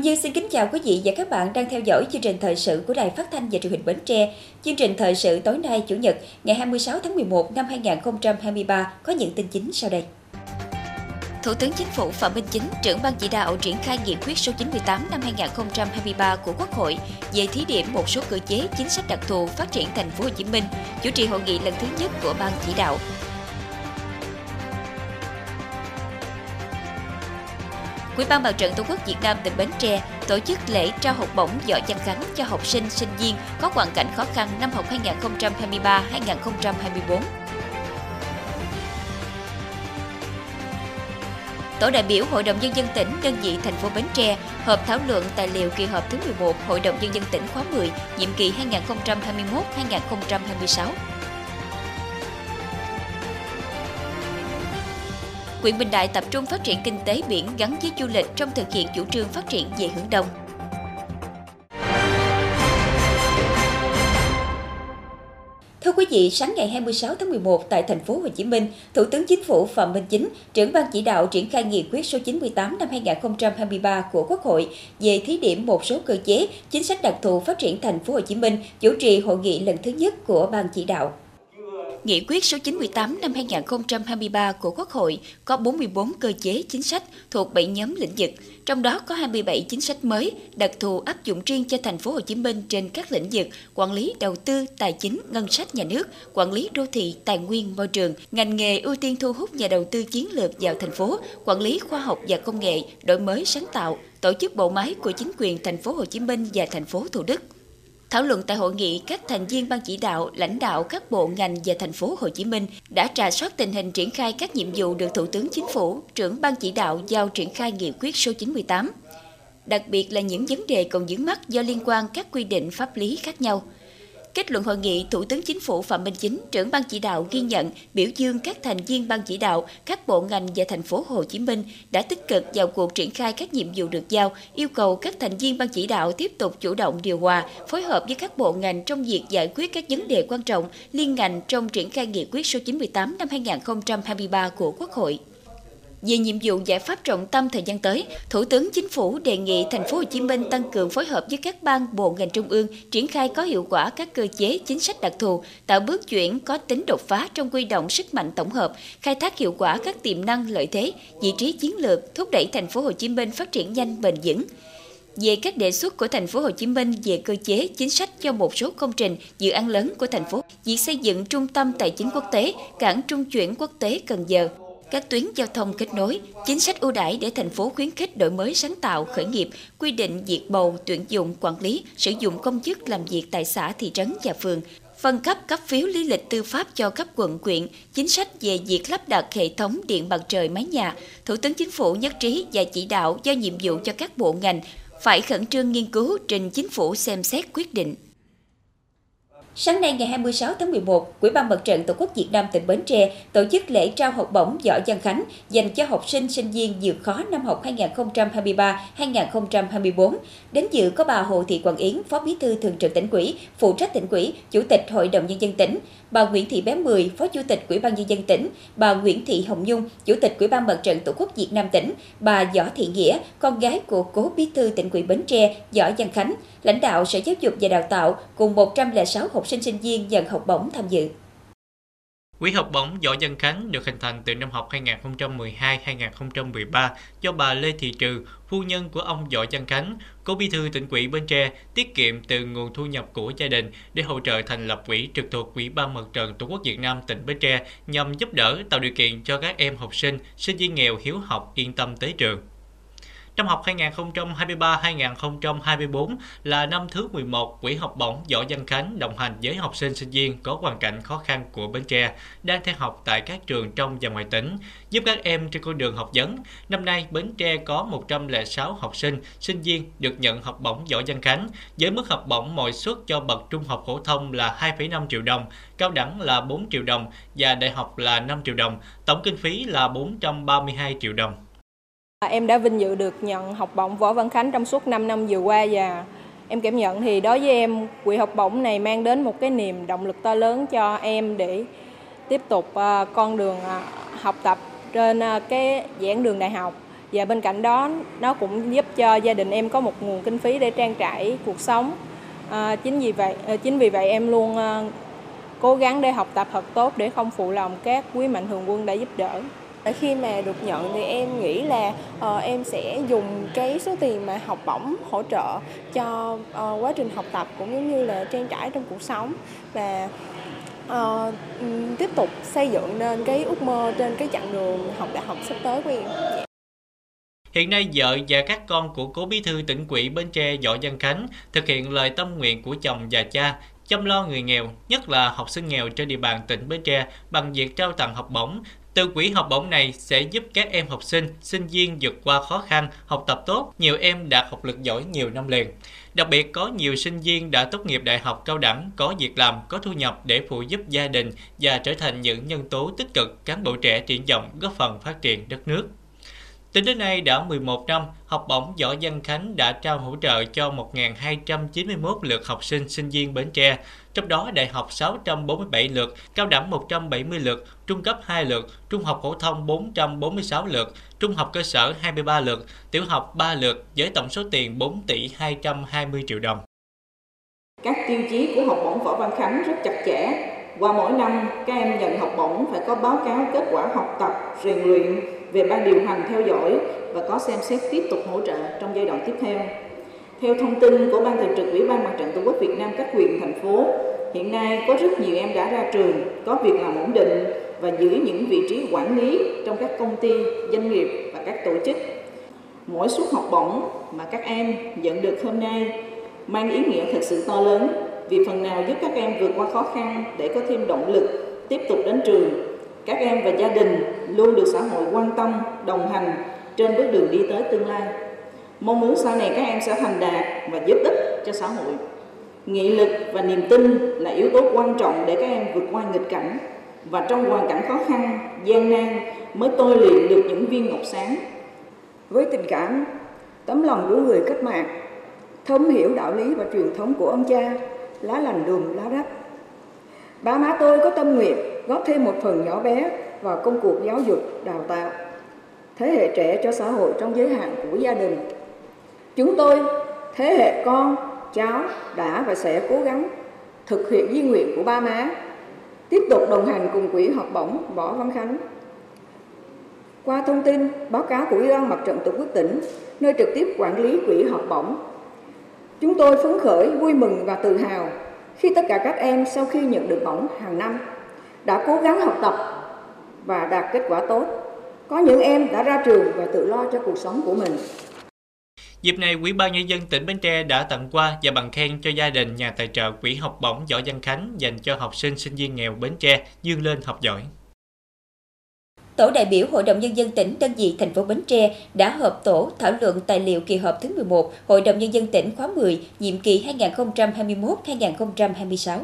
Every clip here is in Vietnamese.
Quỳnh Như xin kính chào quý vị và các bạn đang theo dõi chương trình thời sự của Đài Phát thanh và Truyền hình Bến Tre. Chương trình thời sự tối nay Chủ nhật ngày 26 tháng 11 năm 2023 có những tin chính sau đây. Thủ tướng Chính phủ Phạm Minh Chính, trưởng ban chỉ đạo triển khai nghị quyết số 98 năm 2023 của Quốc hội về thí điểm một số cơ chế chính sách đặc thù phát triển thành phố Hồ Chí Minh, chủ trì hội nghị lần thứ nhất của ban chỉ đạo. Ủy ban Mặt trận Tổ quốc Việt Nam tỉnh Bến Tre tổ chức lễ trao học bổng giỏi Văn Khánh cho học sinh sinh viên có hoàn cảnh khó khăn năm học 2023-2024. Tổ đại biểu Hội đồng Nhân dân tỉnh đơn vị thành phố Bến Tre họp thảo luận tài liệu kỳ họp thứ 11 Hội đồng Nhân dân tỉnh khóa 10, nhiệm kỳ 2021-2026. Quyện Bình Đại tập trung phát triển kinh tế biển gắn với du lịch trong thực hiện chủ trương phát triển về hướng đông. Thưa quý vị, sáng ngày 26 tháng 11 tại thành phố Hồ Chí Minh, Thủ tướng Chính phủ Phạm Minh Chính, trưởng ban chỉ đạo triển khai nghị quyết số 98 năm 2023 của Quốc hội về thí điểm một số cơ chế, chính sách đặc thù phát triển thành phố Hồ Chí Minh, chủ trì hội nghị lần thứ nhất của ban chỉ đạo. Nghị quyết số 98 năm 2023 của Quốc hội có 44 cơ chế chính sách thuộc 7 nhóm lĩnh vực, trong đó có 27 chính sách mới đặc thù áp dụng riêng cho thành phố Hồ Chí Minh trên các lĩnh vực quản lý đầu tư, tài chính, ngân sách nhà nước, quản lý đô thị, tài nguyên, môi trường, ngành nghề ưu tiên thu hút nhà đầu tư chiến lược vào thành phố, quản lý khoa học và công nghệ, đổi mới sáng tạo, tổ chức bộ máy của chính quyền thành phố Hồ Chí Minh và thành phố Thủ Đức. Thảo luận tại hội nghị, các thành viên ban chỉ đạo, lãnh đạo các bộ ngành và thành phố Hồ Chí Minh đã trà soát tình hình triển khai các nhiệm vụ được Thủ tướng Chính phủ, trưởng ban chỉ đạo giao triển khai nghị quyết số 98. Đặc biệt là những vấn đề còn vướng mắt do liên quan các quy định pháp lý khác nhau – Kết luận hội nghị, Thủ tướng Chính phủ Phạm Minh Chính, trưởng ban chỉ đạo ghi nhận, biểu dương các thành viên ban chỉ đạo, các bộ ngành và thành phố Hồ Chí Minh đã tích cực vào cuộc triển khai các nhiệm vụ được giao, yêu cầu các thành viên ban chỉ đạo tiếp tục chủ động điều hòa, phối hợp với các bộ ngành trong việc giải quyết các vấn đề quan trọng liên ngành trong triển khai nghị quyết số 98 năm 2023 của Quốc hội. Về nhiệm vụ giải pháp trọng tâm thời gian tới, Thủ tướng Chính phủ đề nghị thành phố Hồ Chí Minh tăng cường phối hợp với các ban bộ ngành trung ương triển khai có hiệu quả các cơ chế chính sách đặc thù, tạo bước chuyển có tính đột phá trong quy động sức mạnh tổng hợp, khai thác hiệu quả các tiềm năng lợi thế, vị trí chiến lược, thúc đẩy thành phố Hồ Chí Minh phát triển nhanh bền vững. Về các đề xuất của thành phố Hồ Chí Minh về cơ chế chính sách cho một số công trình, dự án lớn của thành phố, việc xây dựng trung tâm tài chính quốc tế, cảng trung chuyển quốc tế Cần Giờ, các tuyến giao thông kết nối, chính sách ưu đãi để thành phố khuyến khích đổi mới sáng tạo, khởi nghiệp, quy định việc bầu, tuyển dụng, quản lý, sử dụng công chức làm việc tại xã, thị trấn và phường, phân cấp cấp phiếu lý lịch tư pháp cho cấp quận quyện, chính sách về việc lắp đặt hệ thống điện mặt trời mái nhà, Thủ tướng Chính phủ nhất trí và chỉ đạo do nhiệm vụ cho các bộ ngành phải khẩn trương nghiên cứu trình chính phủ xem xét quyết định. Sáng nay ngày 26 tháng 11, Quỹ ban Mặt trận Tổ quốc Việt Nam tỉnh Bến Tre tổ chức lễ trao học bổng Võ Văn Khánh dành cho học sinh sinh viên vượt khó năm học 2023-2024. Đến dự có bà Hồ Thị Quảng Yến, Phó Bí thư Thường trực tỉnh ủy, phụ trách tỉnh ủy, Chủ tịch Hội đồng nhân dân tỉnh, bà Nguyễn Thị Bé Mười, Phó Chủ tịch Ủy ban nhân dân tỉnh, bà Nguyễn Thị Hồng Nhung, Chủ tịch Ủy ban Mặt trận Tổ quốc Việt Nam tỉnh, bà Võ Thị Nghĩa, con gái của Cố Bí thư tỉnh ủy Bến Tre, Võ Văn Khánh, lãnh đạo Sở Giáo dục và Đào tạo cùng 106 học sinh sinh viên nhận học bổng tham dự. Quỹ học bổng Võ Văn Khánh được hình thành từ năm học 2012-2013 do bà Lê Thị Trừ, phu nhân của ông Võ Văn Khánh, cố bí thư tỉnh ủy Bến Tre, tiết kiệm từ nguồn thu nhập của gia đình để hỗ trợ thành lập quỹ trực thuộc quỹ ban Mặt trận Tổ quốc Việt Nam tỉnh Bến Tre nhằm giúp đỡ tạo điều kiện cho các em học sinh, sinh viên nghèo hiếu học yên tâm tới trường trong học 2023-2024 là năm thứ 11 Quỹ học bổng Võ Văn Khánh đồng hành với học sinh sinh viên có hoàn cảnh khó khăn của Bến Tre đang theo học tại các trường trong và ngoài tỉnh, giúp các em trên con đường học vấn. Năm nay, Bến Tre có 106 học sinh, sinh viên được nhận học bổng Võ Văn Khánh với mức học bổng mỗi suất cho bậc trung học phổ thông là 2,5 triệu đồng, cao đẳng là 4 triệu đồng và đại học là 5 triệu đồng, tổng kinh phí là 432 triệu đồng. À, em đã vinh dự được nhận học bổng Võ Văn Khánh trong suốt 5 năm vừa qua và em cảm nhận thì đối với em quỹ học bổng này mang đến một cái niềm động lực to lớn cho em để tiếp tục à, con đường à, học tập trên cái giảng đường đại học. Và bên cạnh đó nó cũng giúp cho gia đình em có một nguồn kinh phí để trang trải cuộc sống. À, chính vì vậy chính vì vậy em luôn cố gắng để học tập thật tốt để không phụ lòng các quý mạnh thường quân đã giúp đỡ khi mà được nhận thì em nghĩ là uh, em sẽ dùng cái số tiền mà học bổng hỗ trợ cho uh, quá trình học tập cũng giống như là trang trải trong cuộc sống và uh, tiếp tục xây dựng nên cái ước mơ trên cái chặng đường học đại học sắp tới của em. Hiện nay vợ và các con của cố bí thư tỉnh ủy Bến Tre Võ Văn Khánh thực hiện lời tâm nguyện của chồng và cha chăm lo người nghèo, nhất là học sinh nghèo trên địa bàn tỉnh Bến Tre bằng việc trao tặng học bổng. Từ quỹ học bổng này sẽ giúp các em học sinh, sinh viên vượt qua khó khăn, học tập tốt, nhiều em đạt học lực giỏi nhiều năm liền. Đặc biệt có nhiều sinh viên đã tốt nghiệp đại học cao đẳng, có việc làm, có thu nhập để phụ giúp gia đình và trở thành những nhân tố tích cực cán bộ trẻ triển vọng góp phần phát triển đất nước. Tính đến nay đã 11 năm, học bổng Võ Văn Khánh đã trao hỗ trợ cho 1.291 lượt học sinh sinh viên Bến Tre, trong đó đại học 647 lượt, cao đẳng 170 lượt, trung cấp 2 lượt, trung học phổ thông 446 lượt, trung học cơ sở 23 lượt, tiểu học 3 lượt với tổng số tiền 4 tỷ 220 triệu đồng. Các tiêu chí của học bổng Võ Văn Khánh rất chặt chẽ. Qua mỗi năm, các em nhận học bổng phải có báo cáo kết quả học tập, rèn luyện về ban điều hành theo dõi và có xem xét tiếp tục hỗ trợ trong giai đoạn tiếp theo. Theo thông tin của Ban Thường trực Ủy ban Mặt trận Tổ quốc Việt Nam các huyện, thành phố, hiện nay có rất nhiều em đã ra trường, có việc làm ổn định và giữ những vị trí quản lý trong các công ty, doanh nghiệp và các tổ chức. Mỗi suất học bổng mà các em nhận được hôm nay mang ý nghĩa thật sự to lớn vì phần nào giúp các em vượt qua khó khăn để có thêm động lực tiếp tục đến trường. Các em và gia đình luôn được xã hội quan tâm, đồng hành trên bước đường đi tới tương lai. Mong muốn sau này các em sẽ thành đạt và giúp ích cho xã hội. Nghị lực và niềm tin là yếu tố quan trọng để các em vượt qua nghịch cảnh và trong hoàn cảnh khó khăn, gian nan mới tôi luyện được những viên ngọc sáng. Với tình cảm, tấm lòng của người cách mạng, thấm hiểu đạo lý và truyền thống của ông cha, lá lành đùm lá rách. Ba má tôi có tâm nguyện góp thêm một phần nhỏ bé vào công cuộc giáo dục, đào tạo thế hệ trẻ cho xã hội trong giới hạn của gia đình. Chúng tôi, thế hệ con, cháu đã và sẽ cố gắng thực hiện di nguyện của ba má, tiếp tục đồng hành cùng quỹ học bổng Võ Văn Khánh. Qua thông tin, báo cáo của Ủy ban Mặt trận Tổ quốc tỉnh, nơi trực tiếp quản lý quỹ học bổng, chúng tôi phấn khởi, vui mừng và tự hào khi tất cả các em sau khi nhận được bổng hàng năm đã cố gắng học tập và đạt kết quả tốt. Có những em đã ra trường và tự lo cho cuộc sống của mình. Dịp này, Ủy ban Nhân dân tỉnh Bến Tre đã tặng quà và bằng khen cho gia đình nhà tài trợ Quỹ học bổng Võ Văn Khánh dành cho học sinh sinh viên nghèo Bến Tre dương lên học giỏi. Tổ đại biểu Hội đồng Nhân dân tỉnh đơn vị thành phố Bến Tre đã họp tổ thảo luận tài liệu kỳ họp thứ 11 Hội đồng Nhân dân tỉnh khóa 10, nhiệm kỳ 2021-2026.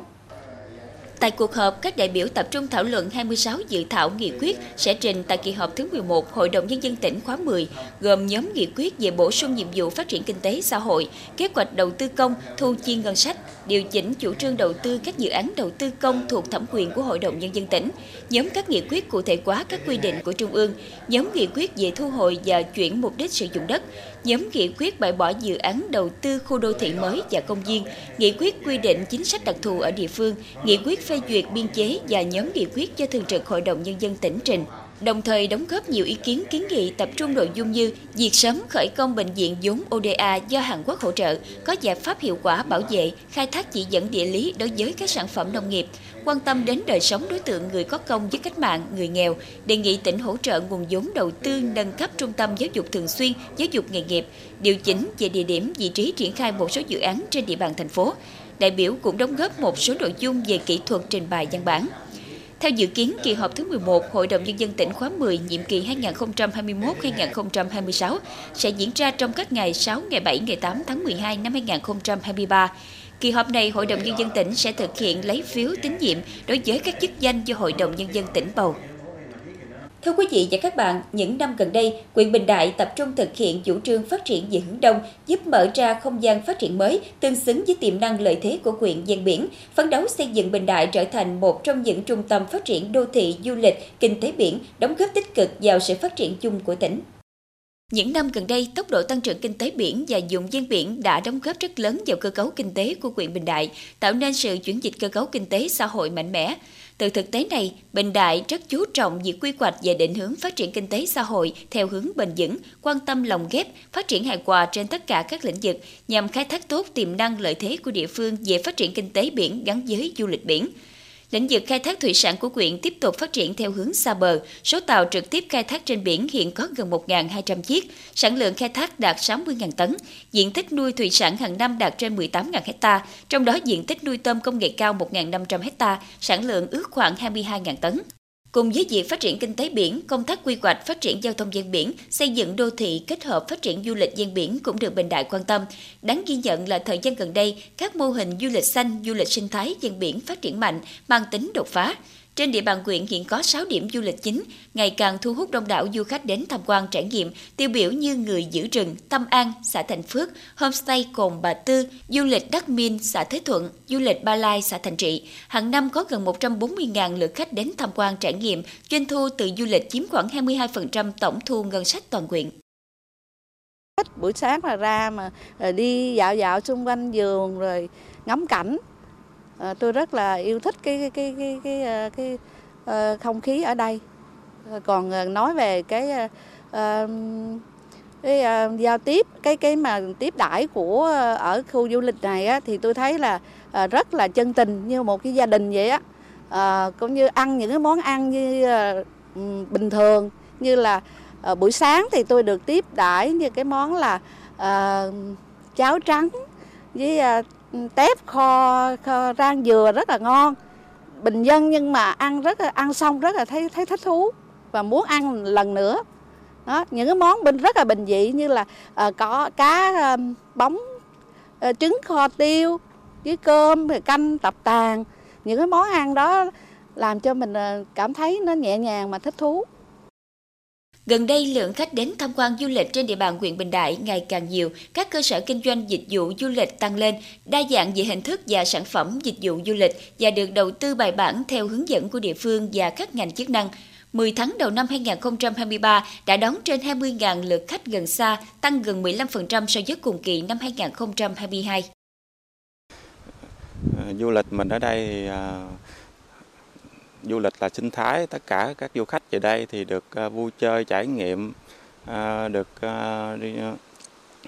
Tại cuộc họp, các đại biểu tập trung thảo luận 26 dự thảo nghị quyết sẽ trình tại kỳ họp thứ 11 Hội đồng Nhân dân tỉnh khóa 10, gồm nhóm nghị quyết về bổ sung nhiệm vụ phát triển kinh tế xã hội, kế hoạch đầu tư công, thu chi ngân sách, điều chỉnh chủ trương đầu tư các dự án đầu tư công thuộc thẩm quyền của Hội đồng Nhân dân tỉnh, nhóm các nghị quyết cụ thể hóa các quy định của Trung ương, nhóm nghị quyết về thu hồi và chuyển mục đích sử dụng đất, nhóm nghị quyết bãi bỏ dự án đầu tư khu đô thị mới và công viên, nghị quyết quy định chính sách đặc thù ở địa phương, nghị quyết phê duyệt biên chế và nhóm nghị quyết cho Thường trực Hội đồng Nhân dân tỉnh trình đồng thời đóng góp nhiều ý kiến kiến nghị tập trung nội dung như việc sớm khởi công bệnh viện vốn ODA do Hàn Quốc hỗ trợ, có giải pháp hiệu quả bảo vệ, khai thác chỉ dẫn địa lý đối với các sản phẩm nông nghiệp, quan tâm đến đời sống đối tượng người có công với cách mạng, người nghèo, đề nghị tỉnh hỗ trợ nguồn vốn đầu tư nâng cấp trung tâm giáo dục thường xuyên, giáo dục nghề nghiệp, điều chỉnh về địa điểm, vị trí triển khai một số dự án trên địa bàn thành phố. Đại biểu cũng đóng góp một số nội dung về kỹ thuật trình bày văn bản. Theo dự kiến, kỳ họp thứ 11 Hội đồng Nhân dân tỉnh khóa 10 nhiệm kỳ 2021-2026 sẽ diễn ra trong các ngày 6, ngày 7, ngày 8 tháng 12 năm 2023. Kỳ họp này, Hội đồng Nhân dân tỉnh sẽ thực hiện lấy phiếu tín nhiệm đối với các chức danh do Hội đồng Nhân dân tỉnh bầu. Thưa quý vị và các bạn, những năm gần đây, huyện Bình Đại tập trung thực hiện chủ trương phát triển về hướng đông, giúp mở ra không gian phát triển mới tương xứng với tiềm năng lợi thế của huyện ven biển, phấn đấu xây dựng Bình Đại trở thành một trong những trung tâm phát triển đô thị du lịch, kinh tế biển, đóng góp tích cực vào sự phát triển chung của tỉnh. Những năm gần đây, tốc độ tăng trưởng kinh tế biển và dụng ven biển đã đóng góp rất lớn vào cơ cấu kinh tế của huyện Bình Đại, tạo nên sự chuyển dịch cơ cấu kinh tế xã hội mạnh mẽ. Từ thực tế này, Bình Đại rất chú trọng việc quy hoạch và định hướng phát triển kinh tế xã hội theo hướng bền vững, quan tâm lồng ghép, phát triển hài hòa trên tất cả các lĩnh vực nhằm khai thác tốt tiềm năng lợi thế của địa phương về phát triển kinh tế biển gắn với du lịch biển. Lĩnh vực khai thác thủy sản của quyện tiếp tục phát triển theo hướng xa bờ. Số tàu trực tiếp khai thác trên biển hiện có gần 1.200 chiếc, sản lượng khai thác đạt 60.000 tấn. Diện tích nuôi thủy sản hàng năm đạt trên 18.000 hecta, trong đó diện tích nuôi tôm công nghệ cao 1.500 hecta, sản lượng ước khoảng 22.000 tấn. Cùng với việc phát triển kinh tế biển, công tác quy hoạch phát triển giao thông gian biển, xây dựng đô thị kết hợp phát triển du lịch gian biển cũng được Bình Đại quan tâm. Đáng ghi nhận là thời gian gần đây, các mô hình du lịch xanh, du lịch sinh thái gian biển phát triển mạnh, mang tính đột phá. Trên địa bàn huyện hiện có 6 điểm du lịch chính, ngày càng thu hút đông đảo du khách đến tham quan trải nghiệm, tiêu biểu như người giữ rừng, Tâm An, xã Thành Phước, homestay Cồn Bà Tư, du lịch Đắc Min, xã Thế Thuận, du lịch Ba Lai, xã Thành Trị. Hàng năm có gần 140.000 lượt khách đến tham quan trải nghiệm, doanh thu từ du lịch chiếm khoảng 22% tổng thu ngân sách toàn huyện. Buổi sáng là ra mà ờ, đi dạo dạo xung quanh vườn rồi ngắm cảnh à, tôi rất là yêu thích cái cái cái cái cái, ờ, cái, uh, không khí ở đây. Còn nói về cái uh, cái uh, giao tiếp cái cái mà tiếp đãi của ở khu du lịch này á, thì tôi thấy là uh, rất là chân tình như một cái gia đình vậy á. Uh, cũng như ăn những cái món ăn như uh, bình thường như là uh, buổi sáng thì tôi được tiếp đãi như cái món là uh, cháo trắng với uh, tép kho, kho rang dừa rất là ngon. Bình dân nhưng mà ăn rất là ăn xong rất là thấy thấy thích thú và muốn ăn lần nữa. Đó những cái món bình rất là bình dị như là uh, có cá uh, bóng uh, trứng kho tiêu với cơm rồi canh tập tàn những cái món ăn đó làm cho mình uh, cảm thấy nó nhẹ nhàng mà thích thú. Gần đây, lượng khách đến tham quan du lịch trên địa bàn huyện Bình Đại ngày càng nhiều, các cơ sở kinh doanh dịch vụ du lịch tăng lên, đa dạng về hình thức và sản phẩm dịch vụ du lịch và được đầu tư bài bản theo hướng dẫn của địa phương và các ngành chức năng. 10 tháng đầu năm 2023 đã đón trên 20.000 lượt khách gần xa, tăng gần 15% so với cùng kỳ năm 2022. Ờ, du lịch mình ở đây thì du lịch là sinh thái tất cả các du khách về đây thì được uh, vui chơi trải nghiệm uh, được uh, đi, uh,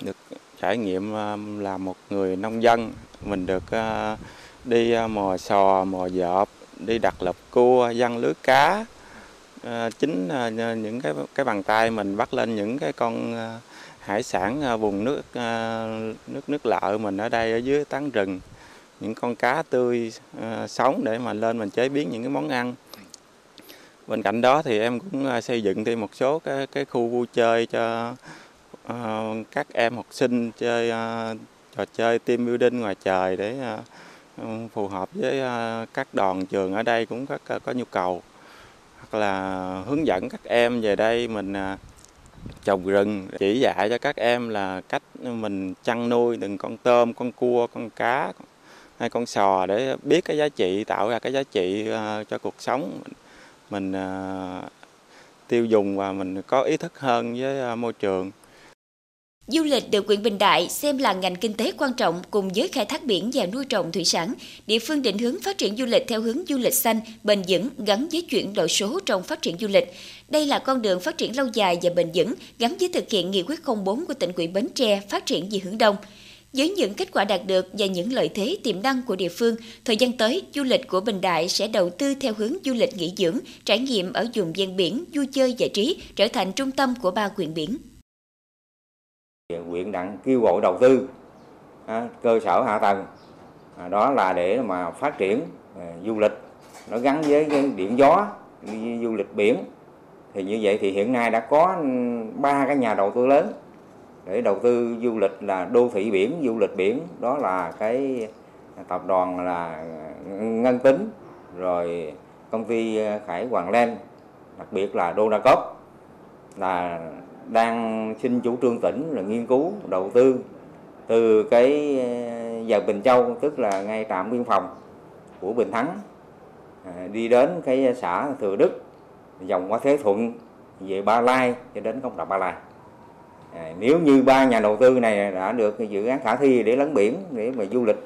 được trải nghiệm uh, là một người nông dân. Mình được uh, đi uh, mò sò mò dợp đi đặt lợp cua dân lưới cá. Uh, chính uh, những cái cái bàn tay mình bắt lên những cái con uh, hải sản uh, vùng nước uh, nước nước lợ mình ở đây ở dưới tán rừng những con cá tươi uh, sống để mà lên mình chế biến những cái món ăn. Bên cạnh đó thì em cũng uh, xây dựng thêm một số cái, cái khu vui chơi cho uh, các em học sinh chơi uh, trò chơi team building ngoài trời để uh, phù hợp với uh, các đoàn trường ở đây cũng rất uh, có nhu cầu. Hoặc là hướng dẫn các em về đây mình uh, trồng rừng chỉ dạy cho các em là cách mình chăn nuôi từng con tôm con cua con cá hai con sò để biết cái giá trị tạo ra cái giá trị ờ, cho cuộc sống mình ờ, tiêu dùng và mình có ý thức hơn với ờ, môi trường. Du lịch được huyện Bình Đại xem là ngành kinh tế quan trọng cùng với khai thác biển và nuôi trồng thủy sản. Địa phương định hướng phát triển du lịch theo hướng du lịch xanh, bền vững gắn với chuyển đổi số trong phát triển du lịch. Đây là con đường phát triển lâu dài và bền vững gắn với thực hiện nghị quyết 04 của tỉnh ủy Bến Tre phát triển về hướng đông. Với những kết quả đạt được và những lợi thế tiềm năng của địa phương, thời gian tới, du lịch của Bình Đại sẽ đầu tư theo hướng du lịch nghỉ dưỡng, trải nghiệm ở vùng ven biển, vui chơi giải trí, trở thành trung tâm của ba huyện biển. Huyện đang kêu gọi đầu tư cơ sở hạ tầng, à, đó là để mà phát triển à, du lịch, nó gắn với điện gió, du lịch biển. Thì như vậy thì hiện nay đã có ba cái nhà đầu tư lớn để đầu tư du lịch là đô thị biển, du lịch biển. Đó là cái tập đoàn là ngân tính rồi công ty khải hoàng len đặc biệt là đô cốc là đang xin chủ trương tỉnh là nghiên cứu, đầu tư từ cái ờ, giờ Bình Châu, tức là ngay trạm biên phòng của Bình Thắng à, đi đến cái xã Thừa Đức dòng qua Thế Thuận, về Ba Lai, cho đến công đảo Ba Lai nếu như ba nhà đầu tư này đã được dự án khả thi để lấn biển để mà du lịch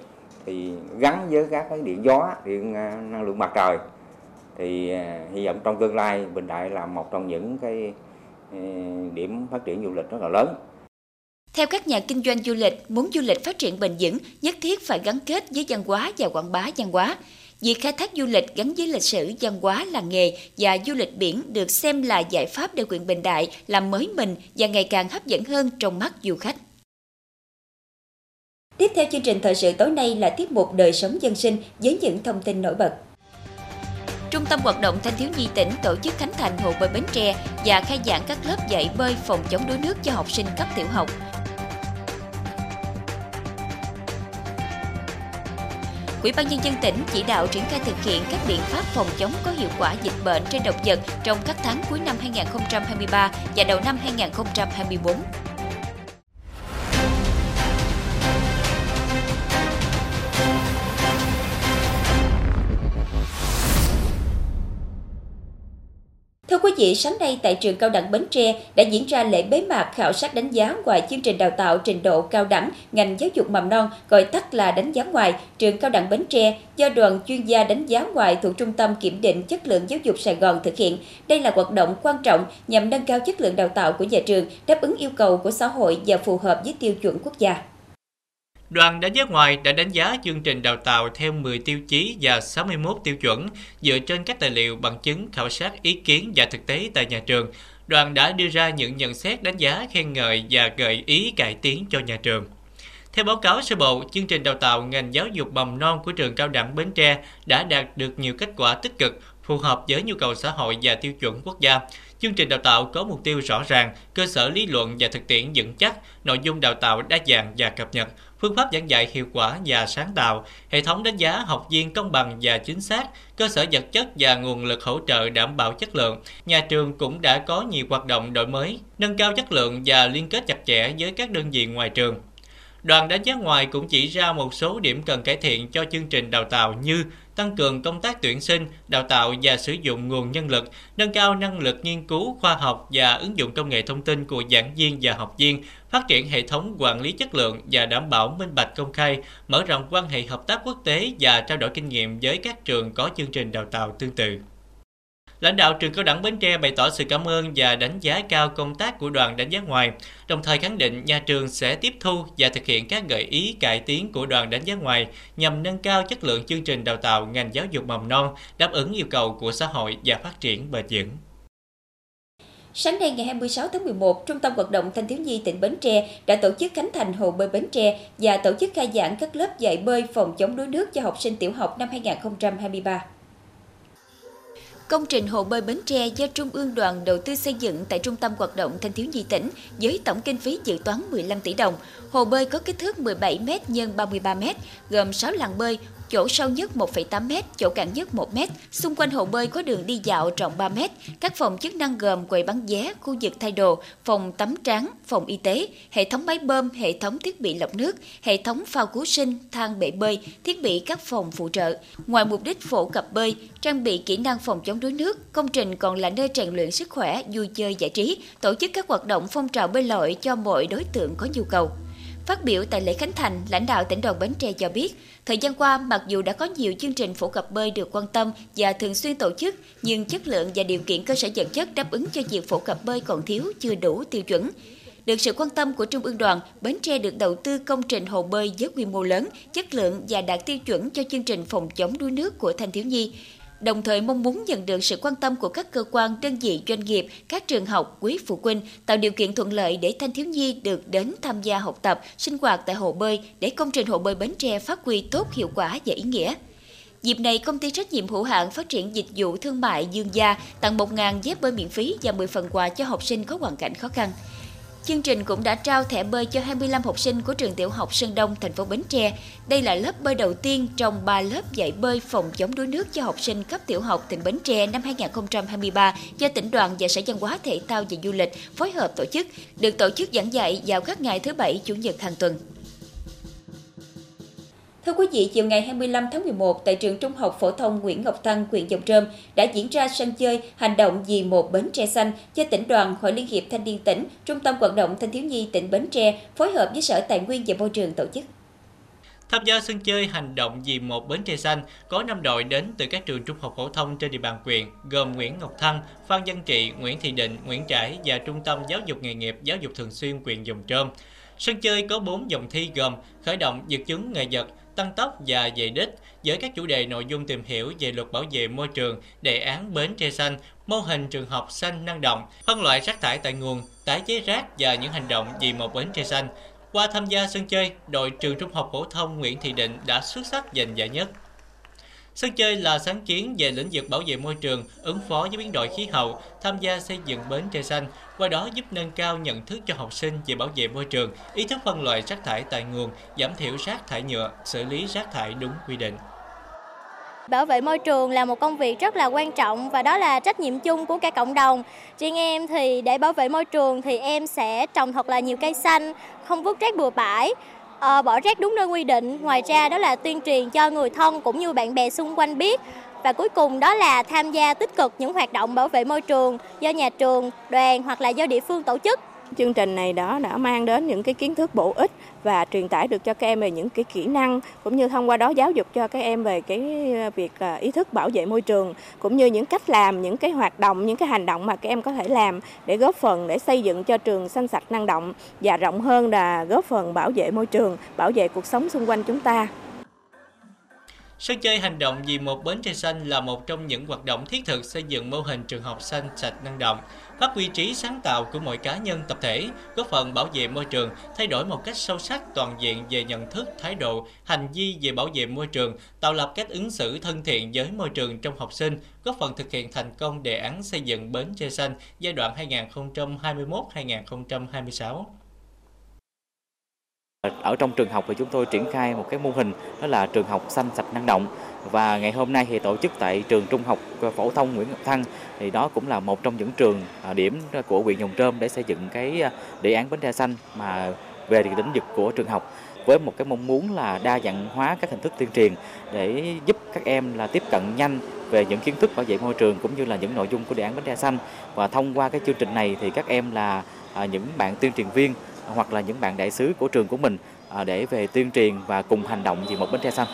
thì gắn với các cái điện gió, điện à, năng lượng mặt trời thì à, hy vọng trong tương lai Bình Đại là một trong những cái à, điểm phát triển du lịch rất là lớn. Theo các nhà kinh doanh du lịch, muốn du lịch phát triển bền vững, nhất thiết phải gắn kết với văn hóa và quảng bá văn hóa. Việc khai thác du lịch gắn với lịch sử, văn hóa, làng nghề và du lịch biển được xem là giải pháp để huyện Bình Đại làm mới mình và ngày càng hấp dẫn hơn trong mắt du khách. Tiếp theo chương trình thời sự tối nay là tiết mục đời sống dân sinh với những thông tin nổi bật. Trung tâm hoạt động thanh thiếu nhi tỉnh tổ chức khánh thành hồ bơi Bến Tre và khai giảng các lớp dạy bơi phòng chống đuối nước cho học sinh cấp tiểu học. Ủy ban nhân dân tỉnh chỉ đạo triển khai thực hiện các biện pháp phòng chống có hiệu quả dịch bệnh trên động vật trong các tháng cuối năm 2023 và đầu năm 2024. Thưa quý vị, sáng nay tại trường cao đẳng Bến Tre đã diễn ra lễ bế mạc khảo sát đánh giá ngoài chương trình đào tạo trình độ cao đẳng ngành giáo dục mầm non, gọi tắt là đánh giá ngoài trường cao đẳng Bến Tre do đoàn chuyên gia đánh giá ngoài thuộc Trung tâm Kiểm định Chất lượng Giáo dục Sài Gòn thực hiện. Đây là hoạt động quan trọng nhằm nâng cao chất lượng đào tạo của nhà trường, đáp ứng yêu cầu của xã hội và phù hợp với tiêu chuẩn quốc gia. Đoàn đánh giá ngoài đã đánh giá chương trình đào tạo theo 10 tiêu chí và 61 tiêu chuẩn dựa trên các tài liệu bằng chứng, khảo sát, ý kiến và thực tế tại nhà trường. Đoàn đã đưa ra những nhận xét đánh giá, khen ngợi và gợi ý cải tiến cho nhà trường. Theo báo cáo sơ bộ, chương trình đào tạo ngành giáo dục mầm non của trường cao đẳng Bến Tre đã đạt được nhiều kết quả tích cực, phù hợp với nhu cầu xã hội và tiêu chuẩn quốc gia. Chương trình đào tạo có mục tiêu rõ ràng, cơ sở lý luận và thực tiễn vững chắc, nội dung đào tạo đa dạng và cập nhật, phương pháp giảng dạy hiệu quả và sáng tạo, hệ thống đánh giá học viên công bằng và chính xác, cơ sở vật chất và nguồn lực hỗ trợ đảm bảo chất lượng. Nhà trường cũng đã có nhiều hoạt động đổi mới, nâng cao chất lượng và liên kết chặt chẽ với các đơn vị ngoài trường. Đoàn đánh giá ngoài cũng chỉ ra một số điểm cần cải thiện cho chương trình đào tạo như tăng cường công tác tuyển sinh, đào tạo và sử dụng nguồn nhân lực, nâng cao năng lực nghiên cứu khoa học và ứng dụng công nghệ thông tin của giảng viên và học viên, phát triển hệ thống quản lý chất lượng và đảm bảo minh bạch công khai, mở rộng quan hệ hợp tác quốc tế và trao đổi kinh nghiệm với các trường có chương trình đào tạo tương tự. Lãnh đạo trường cao đẳng Bến Tre bày tỏ sự cảm ơn và đánh giá cao công tác của đoàn đánh giá ngoài, đồng thời khẳng định nhà trường sẽ tiếp thu và thực hiện các gợi ý cải tiến của đoàn đánh giá ngoài nhằm nâng cao chất lượng chương trình đào tạo ngành giáo dục mầm non, đáp ứng yêu cầu của xã hội và phát triển bền vững. Sáng nay ngày 26 tháng 11, Trung tâm hoạt động thanh thiếu nhi tỉnh Bến Tre đã tổ chức khánh thành hồ bơi Bến Tre và tổ chức khai giảng các lớp dạy bơi phòng chống đuối nước cho học sinh tiểu học năm 2023. Công trình hồ bơi Bến Tre do Trung ương đoàn đầu tư xây dựng tại Trung tâm hoạt động thanh thiếu nhi tỉnh với tổng kinh phí dự toán 15 tỷ đồng. Hồ bơi có kích thước 17m x 33m, gồm 6 làn bơi, chỗ sâu nhất 1,8 m, chỗ cạn nhất 1 m. Xung quanh hồ bơi có đường đi dạo rộng 3 m. Các phòng chức năng gồm quầy bán vé, khu vực thay đồ, phòng tắm trắng, phòng y tế, hệ thống máy bơm, hệ thống thiết bị lọc nước, hệ thống phao cứu sinh, thang bể bơi, thiết bị các phòng phụ trợ. Ngoài mục đích phổ cập bơi, trang bị kỹ năng phòng chống đuối nước, công trình còn là nơi rèn luyện sức khỏe, vui chơi giải trí, tổ chức các hoạt động phong trào bơi lội cho mọi đối tượng có nhu cầu. Phát biểu tại lễ khánh thành, lãnh đạo tỉnh đoàn Bến Tre cho biết, thời gian qua mặc dù đã có nhiều chương trình phổ cập bơi được quan tâm và thường xuyên tổ chức, nhưng chất lượng và điều kiện cơ sở vật chất đáp ứng cho việc phổ cập bơi còn thiếu, chưa đủ tiêu chuẩn. Được sự quan tâm của Trung ương đoàn, Bến Tre được đầu tư công trình hồ bơi với quy mô lớn, chất lượng và đạt tiêu chuẩn cho chương trình phòng chống đuối nước của thanh thiếu nhi đồng thời mong muốn nhận được sự quan tâm của các cơ quan, đơn vị, doanh nghiệp, các trường học, quý phụ huynh, tạo điều kiện thuận lợi để thanh thiếu nhi được đến tham gia học tập, sinh hoạt tại hồ bơi để công trình hồ bơi Bến Tre phát huy tốt hiệu quả và ý nghĩa. Dịp này, công ty trách nhiệm hữu hạn phát triển dịch vụ thương mại Dương Gia tặng 1.000 dép bơi miễn phí và 10 phần quà cho học sinh có hoàn cảnh khó khăn. Chương trình cũng đã trao thẻ bơi cho 25 học sinh của trường tiểu học Sơn Đông, thành phố Bến Tre. Đây là lớp bơi đầu tiên trong 3 lớp dạy bơi phòng chống đuối nước cho học sinh cấp tiểu học tỉnh Bến Tre năm 2023 do tỉnh đoàn và Sở Văn hóa Thể thao và Du lịch phối hợp tổ chức, được tổ chức giảng dạy vào các ngày thứ Bảy, Chủ nhật hàng tuần. Thưa quý vị, chiều ngày 25 tháng 11 tại trường Trung học phổ thông Nguyễn Ngọc Thăng, huyện Dòng Trơm đã diễn ra sân chơi hành động vì một bến tre xanh do tỉnh đoàn, Hội Liên hiệp Thanh niên tỉnh, Trung tâm vận động thanh thiếu nhi tỉnh Bến Tre phối hợp với Sở Tài nguyên và Môi trường tổ chức. Tham gia sân chơi hành động vì một bến tre xanh có 5 đội đến từ các trường trung học phổ thông trên địa bàn huyện gồm Nguyễn Ngọc Thăng, Phan Văn Trị, Nguyễn Thị Định, Nguyễn Trãi và Trung tâm Giáo dục nghề nghiệp Giáo dục thường xuyên huyện Dòng Trơm. Sân chơi có 4 dòng thi gồm khởi động dự chứng nghệ vật, tăng tốc và về đích với các chủ đề nội dung tìm hiểu về luật bảo vệ môi trường, đề án bến tre xanh, mô hình trường học xanh năng động, phân loại rác thải tại nguồn, tái chế rác và những hành động vì một bến tre xanh. Qua tham gia sân chơi, đội trường trung học phổ thông Nguyễn Thị Định đã xuất sắc giành giải nhất. Sân chơi là sáng kiến về lĩnh vực bảo vệ môi trường, ứng phó với biến đổi khí hậu, tham gia xây dựng bến tre xanh, qua đó giúp nâng cao nhận thức cho học sinh về bảo vệ môi trường, ý thức phân loại rác thải tại nguồn, giảm thiểu rác thải nhựa, xử lý rác thải đúng quy định. Bảo vệ môi trường là một công việc rất là quan trọng và đó là trách nhiệm chung của cả cộng đồng. Riêng em thì để bảo vệ môi trường thì em sẽ trồng thật là nhiều cây xanh, không vứt rác bừa bãi, uh, bỏ rác đúng nơi quy định. Ngoài ra đó là tuyên truyền cho người thân cũng như bạn bè xung quanh biết. Và cuối cùng đó là tham gia tích cực những hoạt động bảo vệ môi trường do nhà trường, đoàn hoặc là do địa phương tổ chức. Chương trình này đó đã mang đến những cái kiến thức bổ ích và truyền tải được cho các em về những cái kỹ năng cũng như thông qua đó giáo dục cho các em về cái ờ, việc ờ, ý thức bảo vệ môi trường cũng như những cách làm, những cái hoạt động, những cái hành động mà các em có thể làm để góp phần để xây dựng cho trường xanh sạch năng động và rộng hơn là góp phần bảo vệ môi trường, bảo vệ cuộc sống xung quanh chúng ta. Sân chơi hành động vì một bến tre xanh là một trong những hoạt động thiết thực xây dựng mô hình trường học xanh sạch năng động, phát huy trí sáng tạo của mọi cá nhân tập thể, góp phần bảo vệ môi trường, thay đổi một cách sâu sắc toàn diện về nhận thức, thái độ, hành vi về bảo vệ môi trường, tạo lập cách ứng xử thân thiện với môi trường trong học sinh, góp phần thực hiện thành công đề án xây dựng bến tre xanh giai đoạn 2021-2026. Ở trong trường học thì chúng tôi triển khai một cái mô hình, đó là trường học xanh sạch năng động. Và ngày hôm nay thì tổ chức tại trường trung học phổ thông Nguyễn Ngọc Thăng. Thì đó cũng là một trong những trường à, điểm của huyện Nhồng Trơm để xây dựng cái à, đề án bến tre xanh mà về lĩnh vực của trường học. Với một cái mong muốn là đa dạng hóa các hình thức tuyên truyền để giúp các em là tiếp cận nhanh về những kiến thức bảo vệ môi trường cũng như là những nội dung của đề án bến tre xanh. Và thông qua cái chương trình này thì các em là à, những bạn tuyên truyền viên hoặc là những bạn đại sứ của trường của mình à, để về tuyên truyền và cùng hành động vì một bến tre xanh.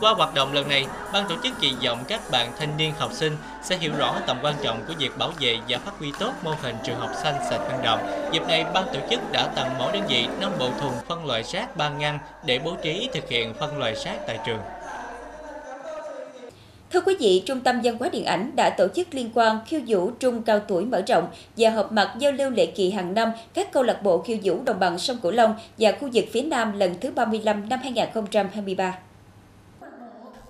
Qua hoạt động lần này, ban tổ chức kỳ vọng các bạn thanh niên học sinh sẽ hiểu rõ tầm quan trọng của việc bảo vệ và phát huy tốt mô hình trường học xanh sạch năng động. Dịp này, ban tổ chức đã tặng mỗi đơn vị 5 bộ thùng phân loại rác ba ngăn để bố trí thực hiện phân loại rác tại trường. Thưa quý vị, Trung tâm Văn hóa Điện ảnh đã tổ chức liên quan khiêu vũ trung cao tuổi mở rộng và họp mặt giao lưu lễ kỳ hàng năm các câu lạc bộ khiêu vũ đồng bằng sông Cửu Long và khu vực phía Nam lần thứ 35 năm 2023.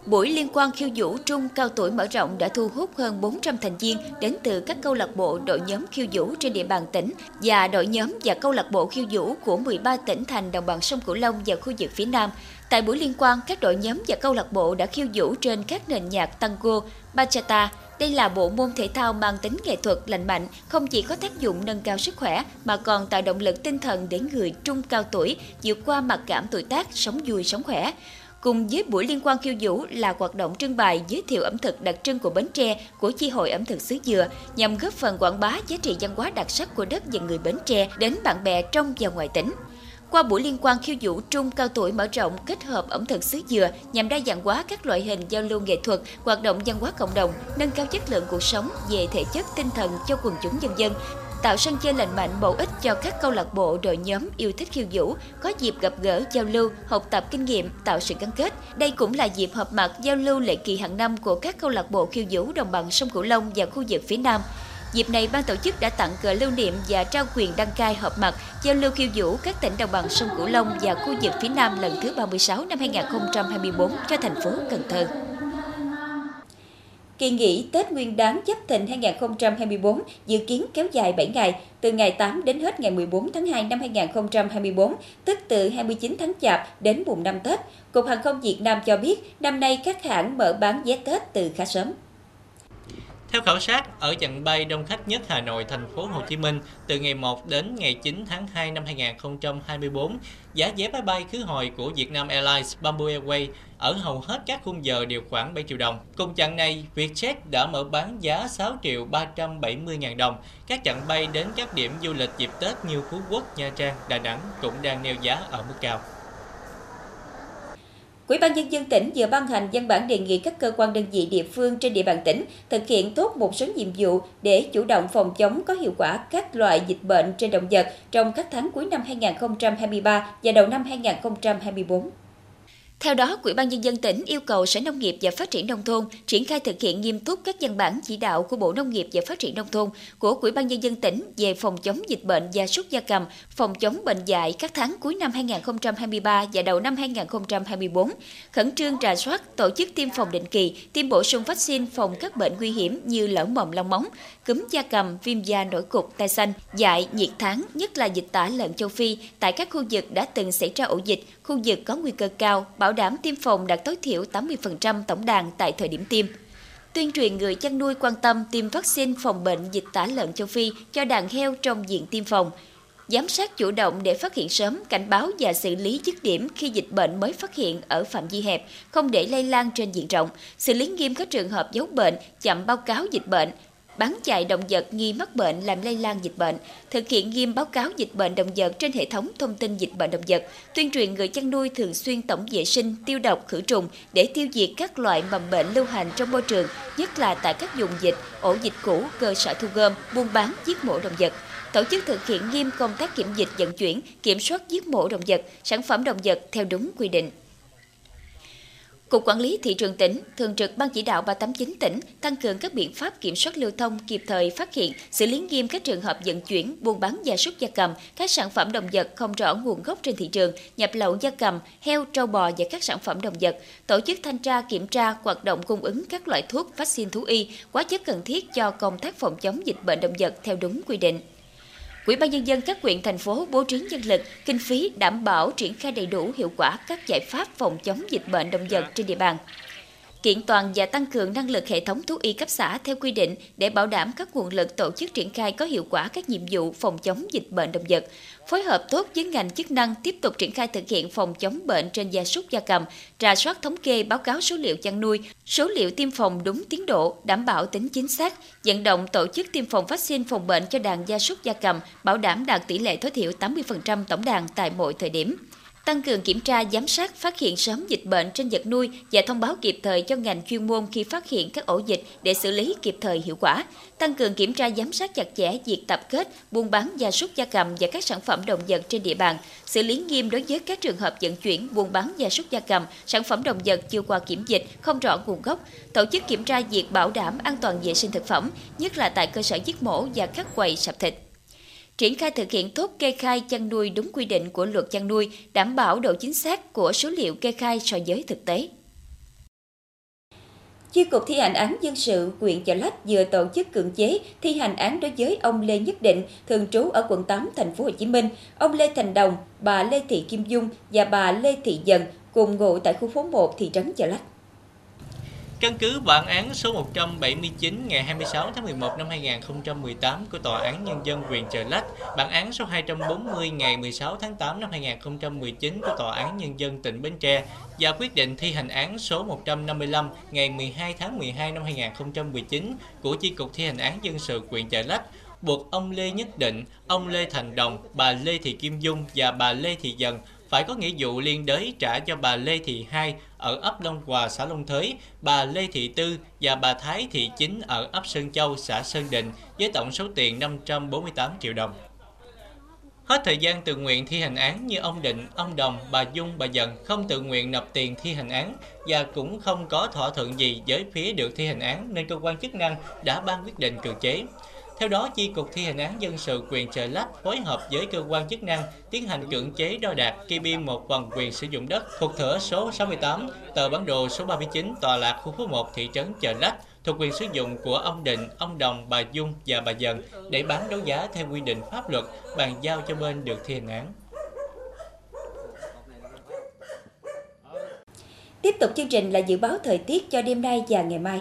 Buổi liên quan khiêu vũ trung cao tuổi mở rộng đã thu hút hơn 400 thành viên đến từ các câu lạc bộ đội nhóm khiêu vũ trên địa bàn tỉnh và đội nhóm và câu lạc bộ khiêu vũ của 13 tỉnh thành đồng bằng sông Cửu Long và khu vực phía Nam. Tại buổi liên quan, các đội nhóm và câu lạc bộ đã khiêu vũ trên các nền nhạc tango, bachata. Đây là bộ môn thể thao mang tính nghệ thuật lành mạnh, không chỉ có tác dụng nâng cao sức khỏe mà còn tạo động lực tinh thần để người trung cao tuổi vượt qua mặc cảm tuổi tác, sống vui sống khỏe. Cùng với buổi liên quan khiêu vũ là hoạt động trưng bày giới thiệu ẩm thực đặc trưng của Bến Tre của Chi hội ẩm thực xứ Dừa nhằm góp phần quảng bá giá trị văn hóa đặc sắc của đất và người Bến Tre đến bạn bè trong và ngoài tỉnh. Qua buổi liên quan khiêu vũ trung cao tuổi mở rộng kết hợp ẩm thực xứ Dừa nhằm đa dạng hóa các loại hình giao lưu nghệ thuật, hoạt động văn hóa cộng đồng, nâng cao chất lượng cuộc sống về thể chất tinh thần cho quần chúng nhân dân, tạo sân chơi lành mạnh bổ ích cho các câu lạc bộ đội nhóm yêu thích khiêu vũ, có dịp gặp gỡ giao lưu, học tập kinh nghiệm, tạo sự gắn kết. Đây cũng là dịp họp mặt giao lưu lễ kỳ hàng năm của các câu lạc bộ khiêu vũ đồng bằng sông Cửu Long và khu vực phía Nam. Dịp này, ban tổ chức đã tặng cờ lưu niệm và trao quyền đăng cai họp mặt giao lưu khiêu vũ các tỉnh đồng bằng sông Cửu Long và khu vực phía Nam lần thứ 36 năm 2024 cho thành phố Cần Thơ. Kỳ nghỉ Tết Nguyên đán Giáp Thìn 2024 dự kiến kéo dài 7 ngày, từ ngày 8 đến hết ngày 14 tháng 2 năm 2024, tức từ 29 tháng Chạp đến mùng 5 Tết. Cục Hàng không Việt Nam cho biết năm nay các hãng mở bán vé Tết từ khá sớm. Theo khảo sát, ở chặng bay đông khách nhất Hà Nội, thành phố Hồ Chí Minh từ ngày 1 đến ngày 9 tháng 2 năm 2024, giá vé máy bay khứ hồi của Vietnam Airlines Bamboo Airways ở hầu hết các khung giờ đều khoảng 7 triệu đồng. Cùng chặng này, Vietjet đã mở bán giá 6 triệu 370 ngàn đồng. Các chặng bay đến các điểm du lịch dịp Tết như Phú Quốc, Nha Trang, Đà Nẵng cũng đang neo giá ở mức cao. Ủy ban nhân dân tỉnh vừa ban hành văn bản đề nghị các cơ quan đơn vị địa phương trên địa bàn tỉnh thực hiện tốt một số nhiệm vụ để chủ động phòng chống có hiệu quả các loại dịch bệnh trên động vật trong các tháng cuối năm 2023 và đầu năm 2024. Theo đó, Ủy ban nhân dân tỉnh yêu cầu Sở Nông nghiệp và Phát triển nông thôn triển khai thực hiện nghiêm túc các văn bản chỉ đạo của Bộ Nông nghiệp và Phát triển nông thôn, của Ủy ban nhân dân tỉnh về phòng chống dịch bệnh gia súc gia cầm, phòng chống bệnh dại các tháng cuối năm 2023 và đầu năm 2024, khẩn trương rà soát, tổ chức tiêm phòng định kỳ, tiêm bổ sung vaccine phòng các bệnh nguy hiểm như lở mồm long móng, cúm da cầm, viêm da nổi cục, tai xanh, dại, nhiệt tháng, nhất là dịch tả lợn châu Phi tại các khu vực đã từng xảy ra ổ dịch, khu vực có nguy cơ cao, bảo đảm tiêm phòng đạt tối thiểu 80% tổng đàn tại thời điểm tiêm. Tuyên truyền người chăn nuôi quan tâm tiêm vaccine phòng bệnh dịch tả lợn châu Phi cho đàn heo trong diện tiêm phòng. Giám sát chủ động để phát hiện sớm, cảnh báo và xử lý dứt điểm khi dịch bệnh mới phát hiện ở phạm vi hẹp, không để lây lan trên diện rộng, xử lý nghiêm các trường hợp giấu bệnh, chậm báo cáo dịch bệnh, bán chạy động vật nghi mắc bệnh làm lây lan dịch bệnh, thực hiện nghiêm báo cáo dịch bệnh động vật trên hệ thống thông tin dịch bệnh động vật, tuyên truyền người chăn nuôi thường xuyên tổng vệ sinh, tiêu độc, khử trùng để tiêu diệt các loại mầm bệnh lưu hành trong môi trường, nhất là tại các vùng dịch, ổ dịch cũ, cơ sở thu gom, buôn bán, giết mổ động vật tổ chức thực hiện nghiêm công tác kiểm dịch vận chuyển, kiểm soát giết mổ động vật, sản phẩm động vật theo đúng quy định. Cục Quản lý Thị trường tỉnh, Thường trực Ban chỉ đạo 389 tỉnh tăng cường các biện pháp kiểm soát lưu thông, kịp thời phát hiện, xử lý nghiêm các trường hợp vận chuyển, buôn bán gia súc gia cầm, các sản phẩm động vật không rõ nguồn gốc trên thị trường, nhập lậu gia cầm, heo, trâu bò và các sản phẩm động vật, tổ chức thanh tra kiểm tra hoạt động cung ứng các loại thuốc, vaccine thú y, hóa chất cần thiết cho công tác phòng chống dịch bệnh động vật theo đúng quy định. Ủy ban nhân dân các huyện thành phố bố trí nhân lực, kinh phí đảm bảo triển khai đầy đủ hiệu quả các giải pháp phòng chống dịch bệnh động vật trên địa bàn kiện toàn và tăng cường năng lực hệ thống thú y cấp xã theo quy định để bảo đảm các nguồn lực tổ chức triển khai có hiệu quả các nhiệm vụ phòng chống dịch bệnh động vật, phối hợp tốt với ngành chức năng tiếp tục triển khai thực hiện phòng chống bệnh trên gia súc gia cầm, rà soát thống kê báo cáo số liệu chăn nuôi, số liệu tiêm phòng đúng tiến độ, đảm bảo tính chính xác, vận động tổ chức tiêm phòng vaccine phòng bệnh cho đàn gia súc gia cầm, bảo đảm đạt tỷ lệ tối thiểu 80% tổng đàn tại mọi thời điểm tăng cường kiểm tra, giám sát, phát hiện sớm dịch bệnh trên vật nuôi và thông báo kịp thời cho ngành chuyên môn khi phát hiện các ổ dịch để xử lý kịp thời hiệu quả. Tăng cường kiểm tra, giám sát chặt chẽ việc tập kết, buôn bán gia súc gia cầm và các sản phẩm động vật trên địa bàn, xử lý nghiêm đối với các trường hợp vận chuyển, buôn bán gia súc gia cầm, sản phẩm động vật chưa qua kiểm dịch, không rõ nguồn gốc. Tổ chức kiểm tra việc bảo đảm an toàn vệ sinh thực phẩm, nhất là tại cơ sở giết mổ và các quầy sạp thịt triển khai thực hiện tốt kê khai chăn nuôi đúng quy định của luật chăn nuôi, đảm bảo độ chính xác của số liệu kê khai so với thực tế. Chi cục thi hành án dân sự huyện Chợ Lách vừa tổ chức cưỡng chế thi hành án đối với ông Lê Nhất Định, thường trú ở quận 8 thành phố Hồ Chí Minh, ông Lê Thành Đồng, bà Lê Thị Kim Dung và bà Lê Thị Dần cùng ngụ tại khu phố 1 thị trấn Chợ Lách. Căn cứ bản án số 179 ngày 26 tháng 11 năm 2018 của Tòa án Nhân dân huyện Chợ Lách, bản án số 240 ngày 16 tháng 8 năm 2019 của Tòa án Nhân dân tỉnh Bến Tre và quyết định thi hành án số 155 ngày 12 tháng 12 năm 2019 của Chi cục thi hành án dân sự huyện Chợ Lách buộc ông Lê Nhất Định, ông Lê Thành Đồng, bà Lê Thị Kim Dung và bà Lê Thị Dần phải có nghĩa vụ liên đới trả cho bà Lê Thị Hai ở ấp Long Hòa, xã Long Thới, bà Lê Thị Tư và bà Thái Thị Chính ở ấp Sơn Châu, xã Sơn Định với tổng số tiền 548 triệu đồng. Hết thời gian tự nguyện thi hành án như ông Định, ông Đồng, bà Dung, bà Dần không tự nguyện nộp tiền thi hành án và cũng không có thỏa thuận gì với phía được thi hành án nên cơ quan chức năng đã ban quyết định cưỡng chế. Theo đó, Chi cục thi hành án dân sự quyền Chợ Lách phối hợp với cơ quan chức năng tiến hành cưỡng chế đo đạc kê biên một phần quyền sử dụng đất thuộc thửa số 68, tờ bản đồ số 39 tòa lạc khu phố 1 thị trấn Chợ Lách thuộc quyền sử dụng của ông Định, ông Đồng, bà Dung và bà Dần để bán đấu giá theo quy định pháp luật, bàn giao cho bên được thi hành án. Tiếp tục chương trình là dự báo thời tiết cho đêm nay và ngày mai.